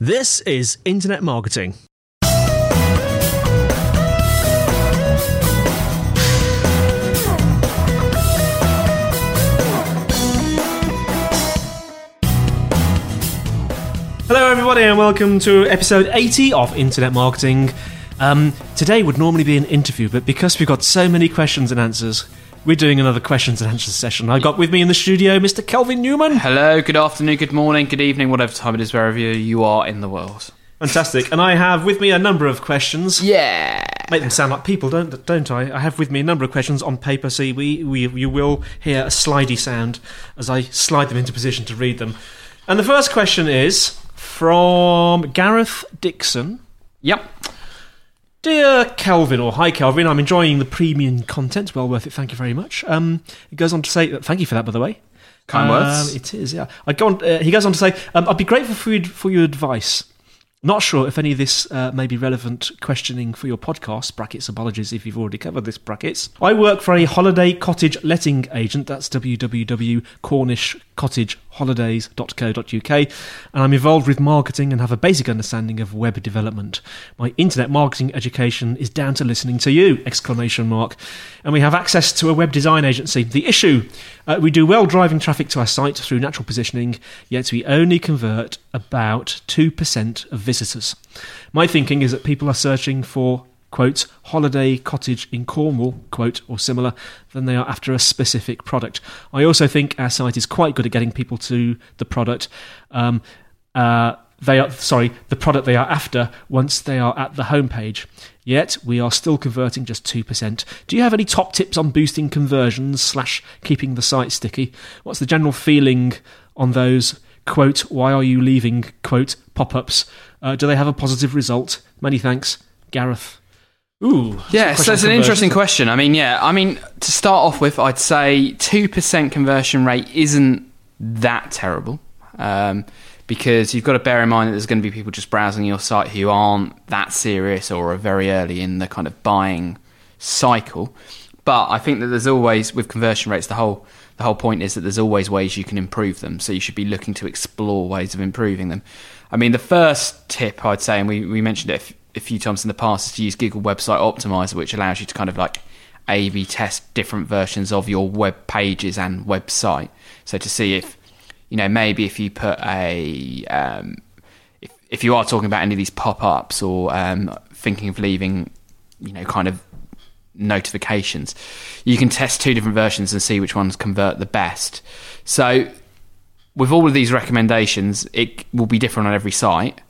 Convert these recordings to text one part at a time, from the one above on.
This is Internet Marketing. Hello, everybody, and welcome to episode 80 of Internet Marketing. Um, today would normally be an interview, but because we've got so many questions and answers, we're doing another questions and answers session. I've got with me in the studio Mr. Kelvin Newman. Hello, good afternoon, good morning, good evening, whatever time it is, wherever you are in the world. Fantastic. And I have with me a number of questions. Yeah. Make them sound like people, don't don't I? I have with me a number of questions on paper, so we, we you will hear a slidey sound as I slide them into position to read them. And the first question is from Gareth Dixon. Yep. Dear Kelvin, or hi Kelvin, I'm enjoying the premium content. Well worth it, thank you very much. Um, it goes on to say, thank you for that, by the way. Kind Um, words. It is, yeah. I go on, uh, he goes on to say, um, I'd be grateful for your, for your advice. Not sure if any of this uh, may be relevant questioning for your podcast, brackets apologies if you've already covered this, brackets. I work for a holiday cottage letting agent, that's www.cornishcottageholidays.co.uk, and I'm involved with marketing and have a basic understanding of web development. My internet marketing education is down to listening to you! Exclamation mark. And we have access to a web design agency. The issue, uh, we do well driving traffic to our site through natural positioning, yet we only convert about 2% of visitors. My thinking is that people are searching for, quote, holiday cottage in Cornwall, quote, or similar, than they are after a specific product. I also think our site is quite good at getting people to the product. Um, uh, they are sorry, the product they are after once they are at the homepage. Yet we are still converting just two percent. Do you have any top tips on boosting conversions slash keeping the site sticky? What's the general feeling on those quote Why are you leaving quote pop ups? Uh, do they have a positive result? Many thanks, Gareth. Ooh, Yeah, so it's an interesting question. I mean, yeah, I mean, to start off with, I'd say 2% conversion rate isn't that terrible. Um, because you've got to bear in mind that there's going to be people just browsing your site who aren't that serious or are very early in the kind of buying cycle. But I think that there's always with conversion rates the whole the whole point is that there's always ways you can improve them. So you should be looking to explore ways of improving them. I mean, the first tip I'd say, and we, we mentioned it a a few times in the past, is to use Google Website Optimizer, which allows you to kind of like A/B test different versions of your web pages and website. So to see if you know maybe if you put a um, if if you are talking about any of these pop-ups or um, thinking of leaving, you know, kind of notifications, you can test two different versions and see which ones convert the best. So, with all of these recommendations, it will be different on every site.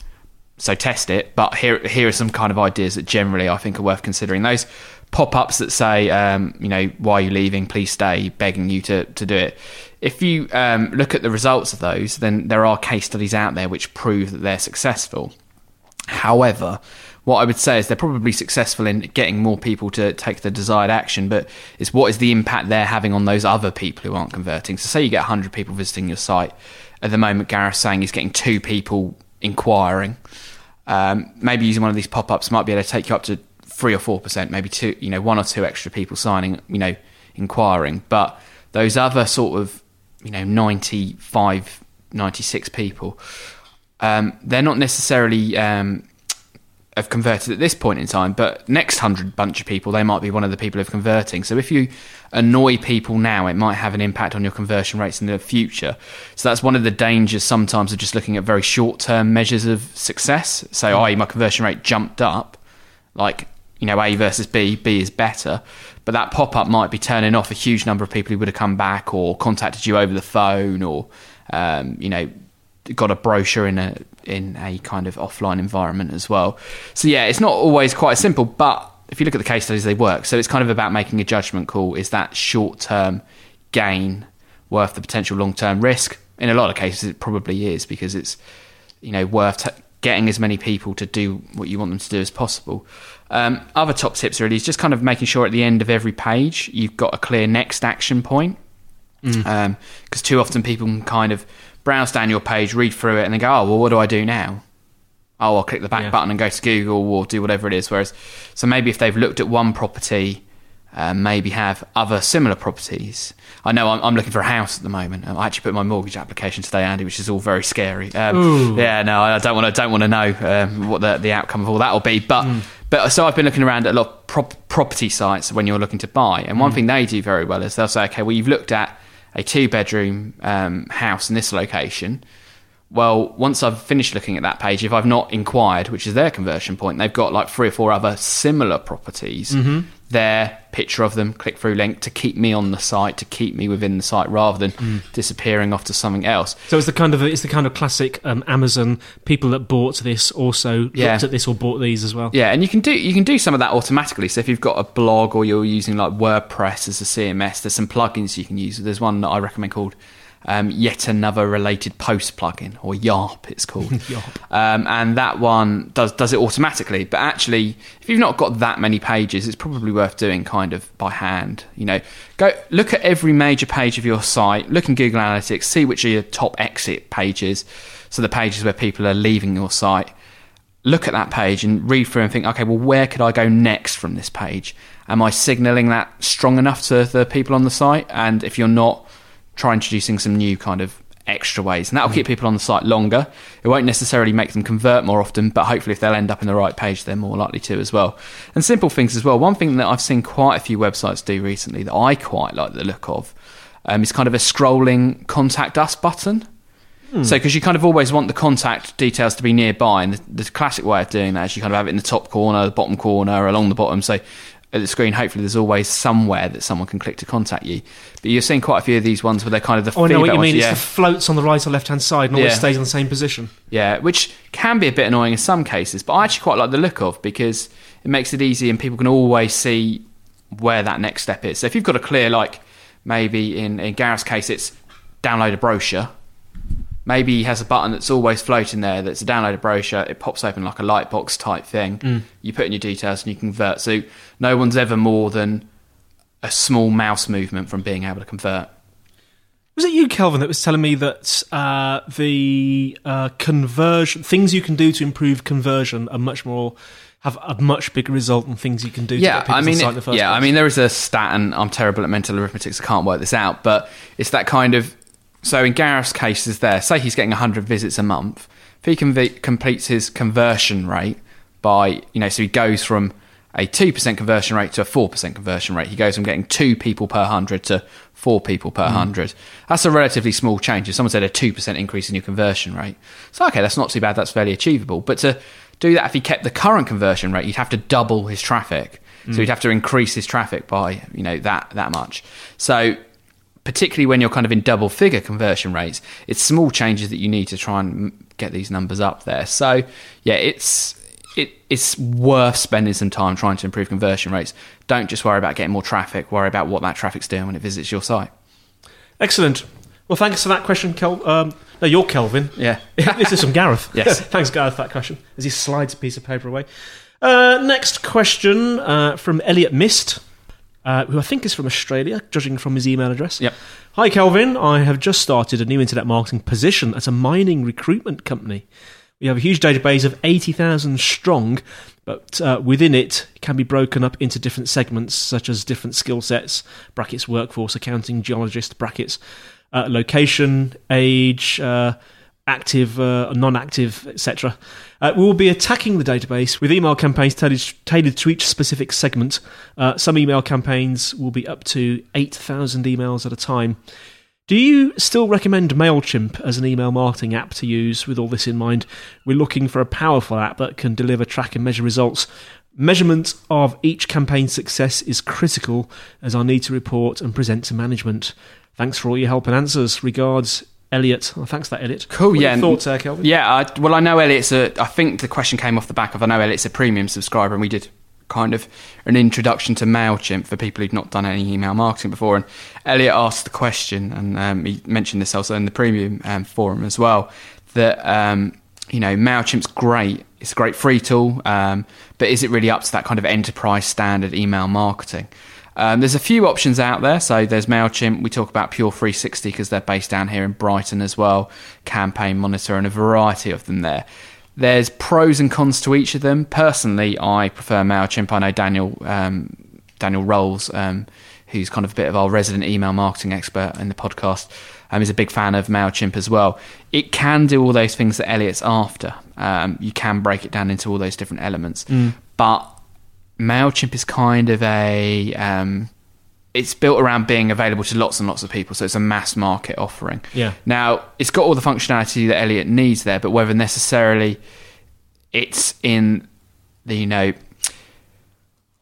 So test it. But here, here are some kind of ideas that generally I think are worth considering. Those pop-ups that say, um, you know, why are you leaving? Please stay, begging you to to do it. If you um, look at the results of those, then there are case studies out there which prove that they're successful. However, what I would say is they're probably successful in getting more people to take the desired action, but it's what is the impact they're having on those other people who aren't converting. So, say you get 100 people visiting your site. At the moment, Gareth's saying he's getting two people inquiring. Um, maybe using one of these pop ups might be able to take you up to three or four percent, maybe two, you know, one or two extra people signing, you know, inquiring. But those other sort of, you know, 95, 96 people, um, they're not necessarily um, have converted at this point in time, but next hundred bunch of people, they might be one of the people who've converting. So if you annoy people now, it might have an impact on your conversion rates in the future. So that's one of the dangers sometimes of just looking at very short term measures of success. So, i.e., my conversion rate jumped up, like you know, A versus B, B is better. But that pop up might be turning off a huge number of people who would have come back or contacted you over the phone or, um, you know, got a brochure in a in a kind of offline environment as well. So yeah, it's not always quite simple, but if you look at the case studies, they work. So it's kind of about making a judgment call: is that short term gain worth the potential long term risk? In a lot of cases, it probably is because it's you know worth t- getting as many people to do what you want them to do as possible. Um, other top tips really is just kind of making sure at the end of every page you've got a clear next action point. Because mm. um, too often people can kind of browse down your page, read through it, and then go, oh, well, what do I do now? Oh, I'll click the back yeah. button and go to Google or do whatever it is. Whereas, so maybe if they've looked at one property, uh, maybe have other similar properties. I know I'm, I'm, looking for a house at the moment. I actually put my mortgage application today, Andy, which is all very scary. Um, yeah, no, I don't want to don't want to know um, what the, the outcome of all that will be. But mm. but so I've been looking around at a lot of prop- property sites when you're looking to buy, and one mm. thing they do very well is they'll say, okay, well you've looked at a two bedroom um, house in this location. Well, once I've finished looking at that page, if I've not inquired, which is their conversion point, they've got like three or four other similar properties. Mm-hmm their picture of them, click through link to keep me on the site, to keep me within the site rather than mm. disappearing off to something else. So it's the kind of it's the kind of classic um, Amazon people that bought this also yeah. looked at this or bought these as well. Yeah, and you can do you can do some of that automatically. So if you've got a blog or you're using like WordPress as a CMS, there's some plugins you can use. There's one that I recommend called um, yet another related post plugin or YARP it's called. YARP. Um, and that one does does it automatically. But actually if you've not got that many pages it's probably worth doing kind of by hand. You know go look at every major page of your site look in Google Analytics see which are your top exit pages so the pages where people are leaving your site. Look at that page and read through and think okay well where could I go next from this page? Am I signaling that strong enough to the people on the site? And if you're not try introducing some new kind of extra ways, and that'll keep people on the site longer. It won't necessarily make them convert more often, but hopefully, if they'll end up in the right page, they're more likely to as well. And simple things as well. One thing that I've seen quite a few websites do recently that I quite like the look of um, is kind of a scrolling contact us button. Hmm. So, because you kind of always want the contact details to be nearby, and the, the, classic way of doing that is you kind of have it in the top corner, the bottom corner, along the bottom. So, at the screen, hopefully there's always somewhere that someone can click to contact you. But you're seeing quite a few of these ones where they're kind of the. Oh, I know what you ones, mean. Yeah. It's the floats on the right or left hand side and always yeah. stays in the same position. Yeah, which can be a bit annoying in some cases, but I actually quite like the look of because it makes it easy and people can always see where that next step is. So if you've got a clear, like maybe in in Gareth's case, it's download a brochure maybe he has a button that's always floating there that's a downloaded brochure it pops open like a lightbox type thing mm. you put in your details and you convert so no one's ever more than a small mouse movement from being able to convert was it you kelvin that was telling me that uh, the uh, conversion things you can do to improve conversion are much more have a much bigger result than things you can do yeah, I mean, yeah, place. I mean, there is a stat, and I'm terrible at mental arithmetic, so I can't work this out. But it's that kind of so in Gareth's case, is there, say he's getting 100 visits a month, if he conv- completes his conversion rate by, you know, so he goes from a 2% conversion rate to a 4% conversion rate. He goes from getting two people per 100 to four people per mm. 100. That's a relatively small change. If someone said a 2% increase in your conversion rate, so okay, that's not too bad. That's fairly achievable. But to do that, if he kept the current conversion rate, you'd have to double his traffic. Mm. So he'd have to increase his traffic by, you know, that, that much. So particularly when you're kind of in double figure conversion rates, it's small changes that you need to try and get these numbers up there. So, yeah, it's it, it's worth spending some time trying to improve conversion rates. Don't just worry about getting more traffic, worry about what that traffic's doing when it visits your site. Excellent. Well, thanks for that question, Kel. Um, no, you're Kelvin. Yeah. this is from Gareth. yes. thanks, Gareth, for that question, as he slides a piece of paper away. Uh, next question uh, from Elliot Mist uh, who I think is from Australia, judging from his email address. Yep. Hi, Kelvin. I have just started a new internet marketing position at a mining recruitment company. We have a huge database of 80,000 strong, but uh, within it, it can be broken up into different segments, such as different skill sets, brackets workforce, accounting, geologist, brackets, uh, location, age, uh, active, uh, non-active, etc. Uh, we will be attacking the database with email campaigns tailored, tailored to each specific segment. Uh, some email campaigns will be up to 8,000 emails at a time. Do you still recommend MailChimp as an email marketing app to use with all this in mind? We're looking for a powerful app that can deliver, track, and measure results. Measurement of each campaign's success is critical as I need to report and present to management. Thanks for all your help and answers. Regards, Elliot. Oh, thanks for that, Elliot. Cool, What are yeah. your thoughts there, Kelvin? Yeah, I, well, I know Elliot's a. I think the question came off the back of I know Elliot's a premium subscriber, and we did kind of an introduction to Mailchimp for people who'd not done any email marketing before. And Elliot asked the question, and um, he mentioned this also in the premium um, forum as well, that um, you know Mailchimp's great. It's a great free tool, um, but is it really up to that kind of enterprise standard email marketing? Um, there's a few options out there. So there's MailChimp. We talk about Pure 360 because they're based down here in Brighton as well. Campaign Monitor and a variety of them there. There's pros and cons to each of them. Personally, I prefer MailChimp. I know Daniel um, Daniel Rolls, um, who's kind of a bit of our resident email marketing expert in the podcast, um, is a big fan of MailChimp as well. It can do all those things that Elliot's after. Um, you can break it down into all those different elements. But MailChimp is kind of a. Um, it's built around being available to lots and lots of people, so it's a mass market offering. Yeah. Now, it's got all the functionality that Elliot needs there, but whether necessarily it's in the, you know,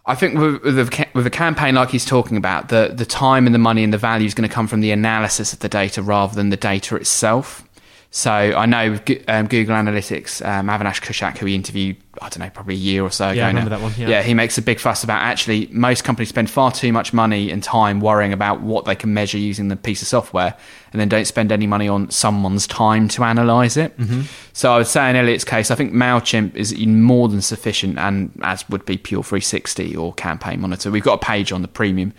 I think with, with, a, with a campaign like he's talking about, the, the time and the money and the value is going to come from the analysis of the data rather than the data itself. So I know um, Google Analytics, um, Avinash Kaushik, who we interviewed, I don't know, probably a year or so ago. Yeah, I remember now. that one, yeah. he makes a big fuss about actually most companies spend far too much money and time worrying about what they can measure using the piece of software, and then don't spend any money on someone's time to analyze it. Mm-hmm. So I would say in Elliot's case, I think Mailchimp is more than sufficient, and as would be Pure 360 or Campaign Monitor. We've got a page on the premium.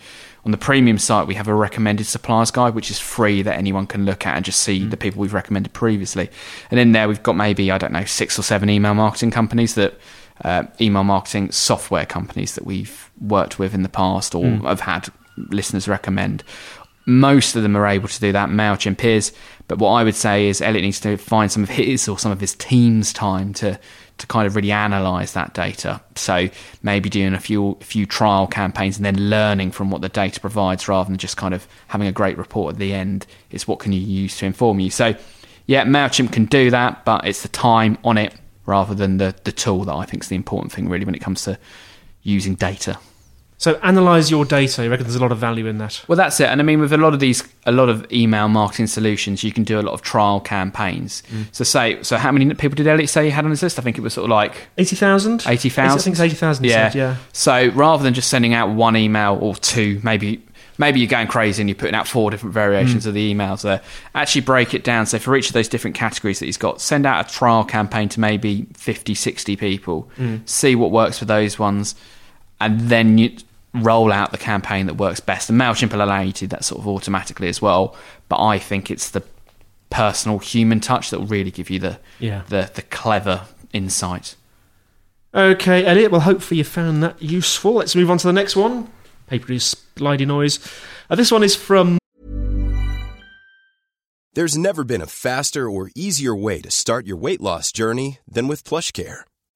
On the premium site, we have a recommended suppliers guide, which is free that anyone can look at and just see the people we've recommended previously. And in there, we've got maybe I don't know six or seven email marketing companies that uh, email marketing software companies that we've worked with in the past or have had listeners recommend. Most of them are able to do that. Mailchimp is, but what I would say is Elliot needs to find some of his or some of his team's time to to kind of really analyze that data. So maybe doing a few few trial campaigns and then learning from what the data provides rather than just kind of having a great report at the end. It's what can you use to inform you. So yeah, Mailchimp can do that, but it's the time on it rather than the the tool that I think is the important thing really when it comes to using data. So analyze your data. You reckon there's a lot of value in that? Well, that's it. And I mean, with a lot of these, a lot of email marketing solutions, you can do a lot of trial campaigns. Mm. So, say, so how many people did Elliot say he had on his list? I think it was sort of like Eighty thousand. 80,000? I think it's eighty thousand. yeah. Said, yeah. So rather than just sending out one email or two, maybe maybe you're going crazy and you're putting out four different variations mm. of the emails there. Actually break it down. So for each of those different categories that he's got, send out a trial campaign to maybe 50, 60 people, mm. see what works for those ones, and then you roll out the campaign that works best. And MailChimp will allow you to do that sort of automatically as well. But I think it's the personal human touch that will really give you the Yeah. the, the clever insight. Okay, Elliot. Well, hopefully you found that useful. Let's move on to the next one. Paper is slidey noise. Uh, this one is from There's never been a faster or easier way to start your weight loss journey than with PlushCare.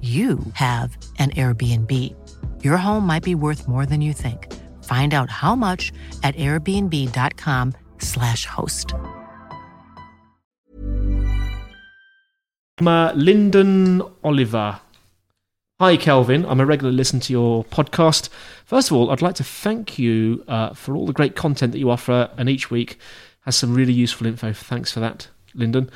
you have an Airbnb. Your home might be worth more than you think. Find out how much at airbnb.com/slash host. Uh, Lyndon Oliver. Hi, Kelvin. I'm a regular listener to your podcast. First of all, I'd like to thank you uh, for all the great content that you offer, and each week has some really useful info. Thanks for that, Lyndon.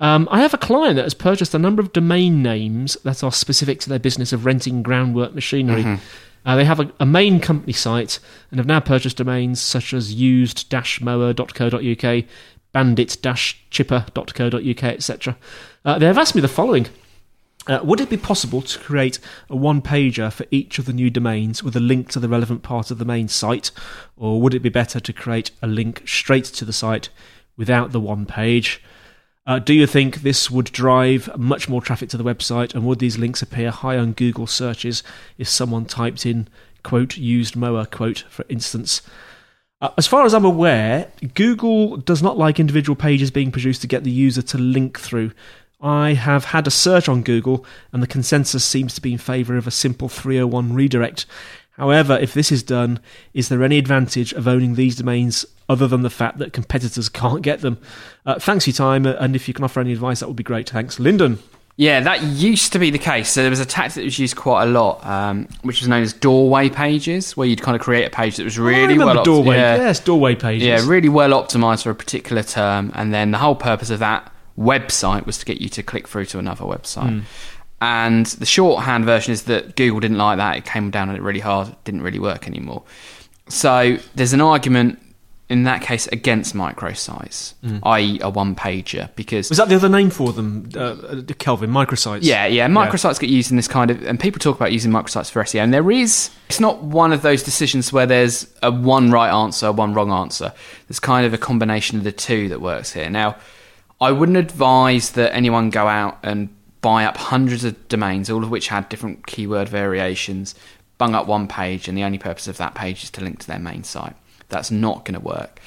Um, I have a client that has purchased a number of domain names that are specific to their business of renting groundwork machinery. Mm-hmm. Uh, they have a, a, main company site and have now purchased domains such as used-mower.co.uk, bandit-chipper.co.uk, etc. Uh, they have asked me the following. Uh, would it be possible to create a one pager for each of the new domains with a link to the relevant part of the main site? Or would it be better to create a link straight to the site without the one page? Uh, do you think this would drive much more traffic to the website, and would these links appear high on Google searches if someone typed in quote used mower quote for instance? Uh, as far as I'm aware, Google does not like individual pages being produced to get the user to link through. I have had a search on Google, and the consensus seems to be in favour of a simple 301 redirect. However, if this is done, is there any advantage of owning these domains other than the fact that competitors can't get them? Uh, thanks for your time, uh, and if you can offer any advice, that would be great. Thanks. Lyndon. Yeah, that used to be the case. So there was a tactic that was used quite a lot, um, which was known as doorway pages, where you'd kind of create a page that was really oh, well doorway. Yeah, yes, doorway pages. Yeah, really well optimized for a particular term, and then the whole purpose of that website was to get you to click through to another website. Mm. And the shorthand version is that Google didn't like that. It came down on it really hard. It didn't really work anymore. So there's an argument in that case against microsites, mm. i.e., a one pager, because was that the other name for them, uh, uh Kelvin? Microsites. Yeah, yeah. Microsites yeah. get used in this kind of, and people talk about using microsites for SEO. And there is, it's not one of those decisions where there's a one right answer, one wrong answer. There's kind of a combination of the two that works here. Now, I wouldn't advise that anyone go out and buy up hundreds of domains, all of which had different keyword variations, bung up one page, and the only purpose of that page is to link to their main site. That's not going to work.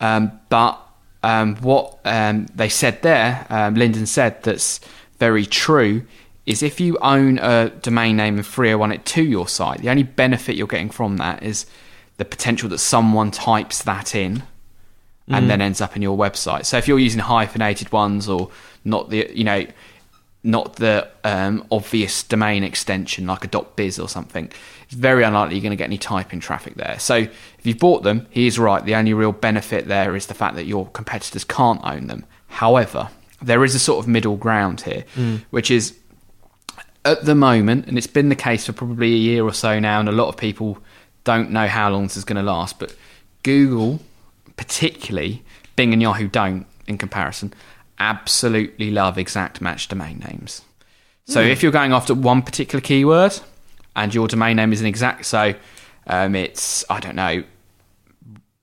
Um, but um, what um, they said there, um, Lyndon said that's very true, is if you own a domain name and 301 it to your site, the only benefit you're getting from that is the potential that someone types that in and mm. then ends up in your website. So if you're using hyphenated ones or not the, you know, not the um, obvious domain extension like a .biz or something, it's very unlikely you're going to get any typing traffic there. So if you've bought them, he is right. The only real benefit there is the fact that your competitors can't own them. However, there is a sort of middle ground here, mm. which is at the moment, and it's been the case for probably a year or so now, and a lot of people don't know how long this is going to last, but Google, particularly, Bing and Yahoo don't in comparison, absolutely love exact match domain names. So mm. if you're going after one particular keyword and your domain name is an exact, so um, it's I don't know,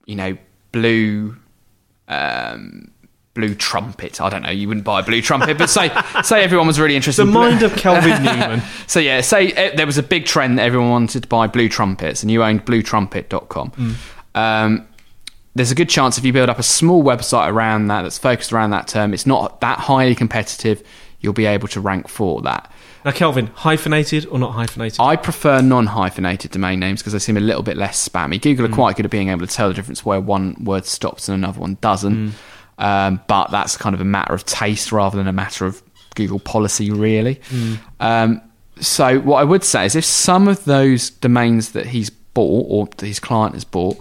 you know, blue. Um, blue trumpet. I don't know. You wouldn't buy a blue trumpet, but say say everyone was really interested. The in mind of Kelvin Newman. so yeah, say uh, there was a big trend that everyone wanted to buy blue trumpets, and you owned bluetrumpet.com. Mm. Um, there's a good chance if you build up a small website around that that's focused around that term, it's not that highly competitive, you'll be able to rank for that. Now, Kelvin, hyphenated or not hyphenated? I prefer non hyphenated domain names because they seem a little bit less spammy. Google are mm. quite good at being able to tell the difference where one word stops and another one doesn't. Mm. Um, but that's kind of a matter of taste rather than a matter of Google policy, really. Mm. Um, so, what I would say is if some of those domains that he's bought or his client has bought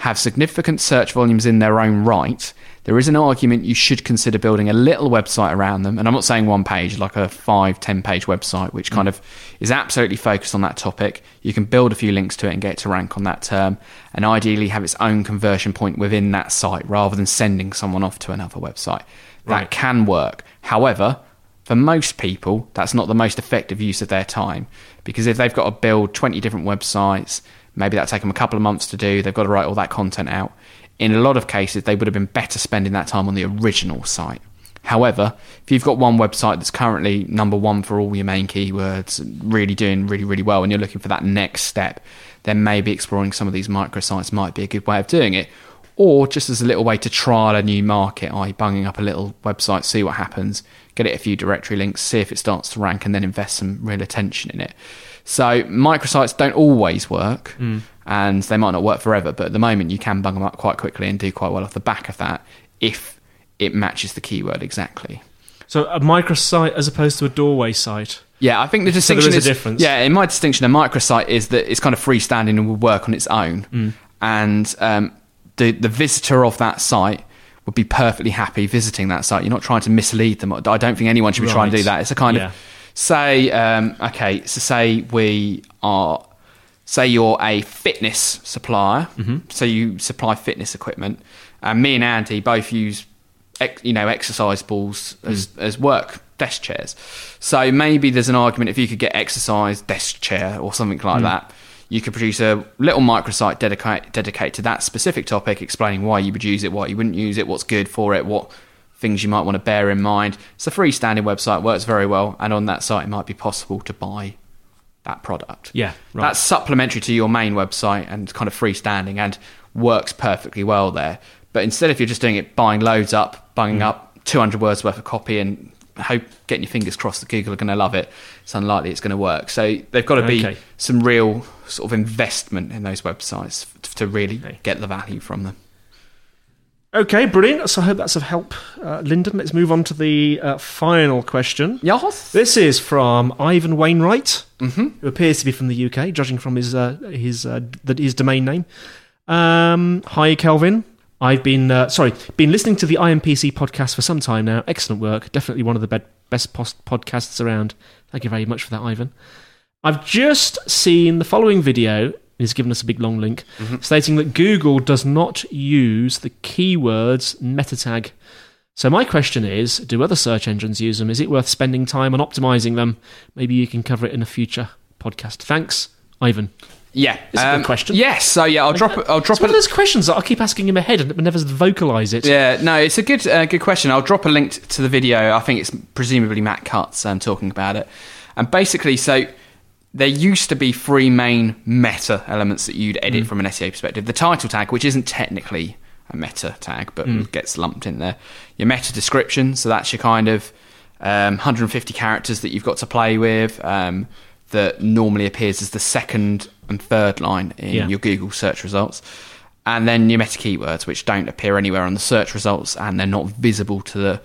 have significant search volumes in their own right, there is an argument you should consider building a little website around them. And I'm not saying one page, like a five, ten page website, which kind mm. of is absolutely focused on that topic. You can build a few links to it and get it to rank on that term, and ideally have its own conversion point within that site rather than sending someone off to another website. That right. can work. However, for most people, that's not the most effective use of their time because if they've got to build 20 different websites, maybe that'll take them a couple of months to do, they've got to write all that content out. In a lot of cases, they would have been better spending that time on the original site. However, if you've got one website that's currently number one for all your main keywords, really doing really, really well, and you're looking for that next step, then maybe exploring some of these microsites might be a good way of doing it. Or just as a little way to trial a new market, i.e., bunging up a little website, see what happens, get it a few directory links, see if it starts to rank, and then invest some real attention in it. So microsites don't always work, and they might not work forever. But at the moment, you can bung them up quite quickly and do quite well off the back of that if it matches the keyword exactly. So a microsite as opposed to a doorway site. Yeah, I think the So there distinction is a difference. Yeah, in my distinction, a microsite is that it's kind of freestanding and will work on its own, Mm. and um, the the visitor of that site would be perfectly happy visiting that site. You're not trying to mislead them. I don't think anyone should be trying to do that. It's a kind Yeah. of say, um, okay, so say we are, say you're a fitness supplier, Mm-hmm. so you supply fitness equipment, and me and Andy both use, ex, you know, exercise balls as Mm. as work desk chairs. So maybe there's an argument if you could get exercise desk chair or something Mm. like that. You could produce a little microsite dedicate dedicated to that specific topic, explaining why you would use it, why you wouldn't use it, what's good for it, what things you might want to bear in mind. It's a freestanding website, works very well, and on that site it might be possible to buy that product. Yeah, right. That's supplementary to your main website and kind of freestanding and works perfectly well there. But instead, if you're just doing it, buying loads up, buying Mm. up 200 words worth of copy and hope getting your fingers crossed that Google are going to love it, it's unlikely it's going to work. So they've got to be Okay. some real sort of investment in those websites to really Okay. get the value from them. Okay, brilliant. So I hope that's of help, uh, Lyndon. Let's move on to the uh, final question. Yes. This is from Ivan Wainwright, who appears to be from the UK, judging from his uh, his uh, the, his domain name. Um, hi, Kelvin. I've been uh, sorry, been listening to the IMPC podcast for some time now. Excellent work. Definitely one of the be- best post- podcasts around. Thank you very much for that, Ivan. I've just seen the following video. He's given us a big long link stating that Google does not use the keywords meta tag. So my question is, do other search engines use them? Is it worth spending time on optimizing them? Maybe you can cover it in a future podcast. Thanks, Ivan. Yeah, It's a good question. Yes, so yeah, I'll drop. I'll drop It's one of those questions that I keep asking in my head and never vocalize it. Yeah, no, it's a good uh, good question. I'll drop a link to the video. I think it's presumably Matt Cutts um, talking about it. And basically, so there used to be three main meta elements that you'd edit from an SEO perspective. The title tag, which isn't technically a meta tag, but gets lumped in there. Your meta description, so that's your kind of um, 150 characters that you've got to play with. Um, that normally appears as the second and third line in Yeah. your Google search results. And then your meta keywords, which don't appear anywhere on the search results and they're not visible to the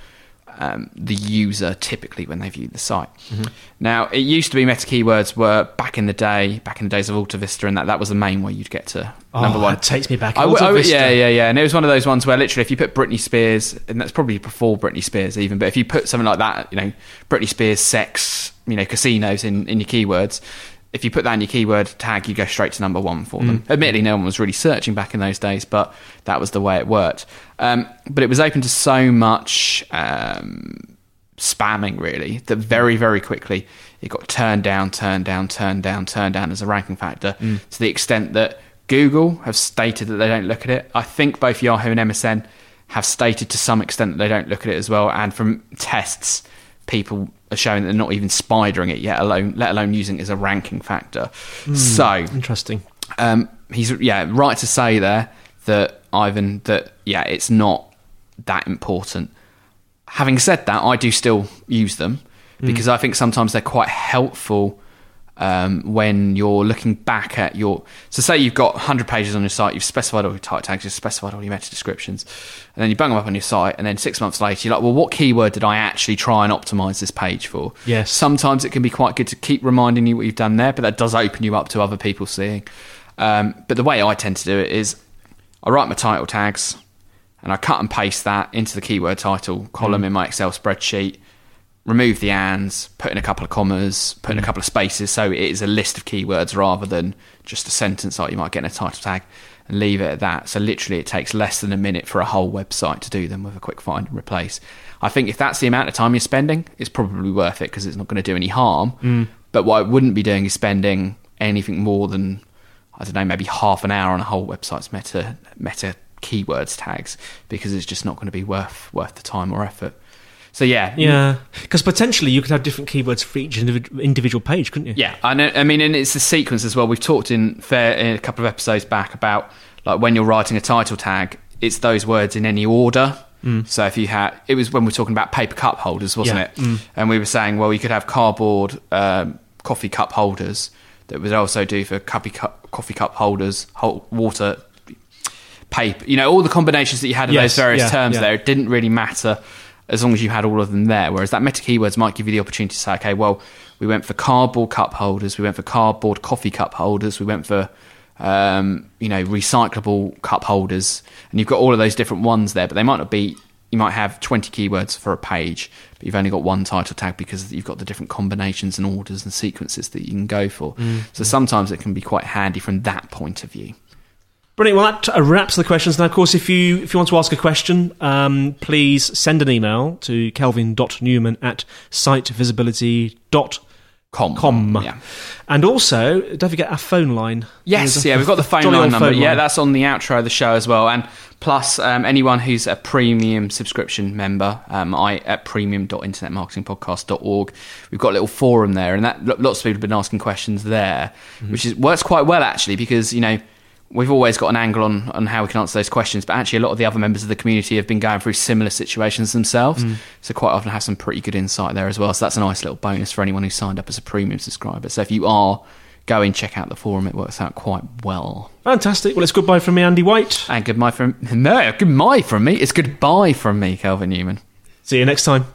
um, the user typically when they view the site. Mm-hmm. Now, it used to be meta keywords were back in the day, back in the days of Alta Vista, and that that was the main way you'd get to Oh, number one. that takes me back. I Vista. yeah, yeah, yeah. And it was one of those ones where literally, if you put Britney Spears, and that's probably before Britney Spears even, but if you put something like that, you know, Britney Spears, sex, you know, casinos in, in your keywords, if you put that in your keyword tag, you go straight to number one for them. Admittedly, no one was really searching back in those days, but that was the way it worked. Um, but it was open to so much um, spamming, really, that very, very quickly it got turned down, turned down, turned down, turned down as a ranking factor to the extent that Google have stated that they don't look at it. I think both Yahoo and MSN have stated to some extent that they don't look at it as well. And from tests, people are showing that they're not even spidering it yet alone, let alone using it as a ranking factor. So Interesting. um, he's yeah right to say there that Ivan that yeah it's not that important. Having said that, I do still use them because I think sometimes they're quite helpful um, when you're looking back at your. So say you've got 100 pages on your site, you've specified all your title tags, you've specified all your meta descriptions, and then you bung them up on your site, and then six months later you're like, well, what keyword did I actually try and optimize this page for? Yes. Sometimes it can be quite good to keep reminding you what you've done there, but that does open you up to other people seeing. Um, but the way I tend to do it is I write my title tags and I cut and paste that into the keyword title column in my Excel spreadsheet. Remove the ands, put in a couple of commas, put in a mm. couple of spaces, so it is a list of keywords rather than just a sentence like you might get in a title tag, and leave it at that. So literally, it takes less than a minute for a whole website to do them with a quick find and replace. I think if that's the amount of time you're spending, it's probably worth it because it's not going to do any harm. Mm. But what I wouldn't be doing is spending anything more than I don't know, maybe half an hour on a whole website's meta meta keywords tags because it's just not going to be worth worth the time or effort. So yeah, Yeah, because potentially you could have different keywords for each individual page, couldn't you? yeah. I know. I mean, and it's the sequence as well. We've talked in fair in a couple of episodes back about like when you're writing a title tag, it's those words in any order. So if you had, it was when we were talking about paper cup holders, wasn't Yeah. it? And we were saying, well, you could have cardboard um, coffee cup holders that would also do for coffee cup, coffee cup holders, hol- water, paper. You know, all the combinations that you had of Yes, those various yeah, terms yeah. there. It didn't really matter as long as you had all of them there. Whereas that meta keywords might give you the opportunity to say, okay, well, we went for cardboard cup holders, we went for cardboard coffee cup holders, we went for um, you know recyclable cup holders, and you've got all of those different ones there, but they might not be. You might have 20 keywords for a page, but you've only got one title tag because you've got the different combinations and orders and sequences that you can go for. So sometimes it can be quite handy from that point of view. Brilliant. Well, that uh, wraps the questions. Now, of course, if you if you want to ask a question, um, please send an email to kelvin.newman at sitevisibility.com. Com. Yeah. And also, don't forget our phone line. Yes, yeah, we've got the phone line number. phone yeah, line. that's on the outro of the show as well. And plus, um, anyone who's a premium subscription member, um, I at premium.internetmarketingpodcast.org, we've got a little forum there, and that lots of people have been asking questions there, Mm-hmm. which is works quite well actually because you know. We've always got an angle on, on how we can answer those questions, but actually, a lot of the other members of the community have been going through similar situations themselves. Mm. So, quite often, have some pretty good insight there as well. So, that's a nice little bonus for anyone who's signed up as a premium subscriber. So, if you are go and check out the forum, it works out quite well. Fantastic. Well, it's goodbye from me, Andy White. And goodbye from no, goodbye from me. It's goodbye from me, Kelvin Newman. See you next time.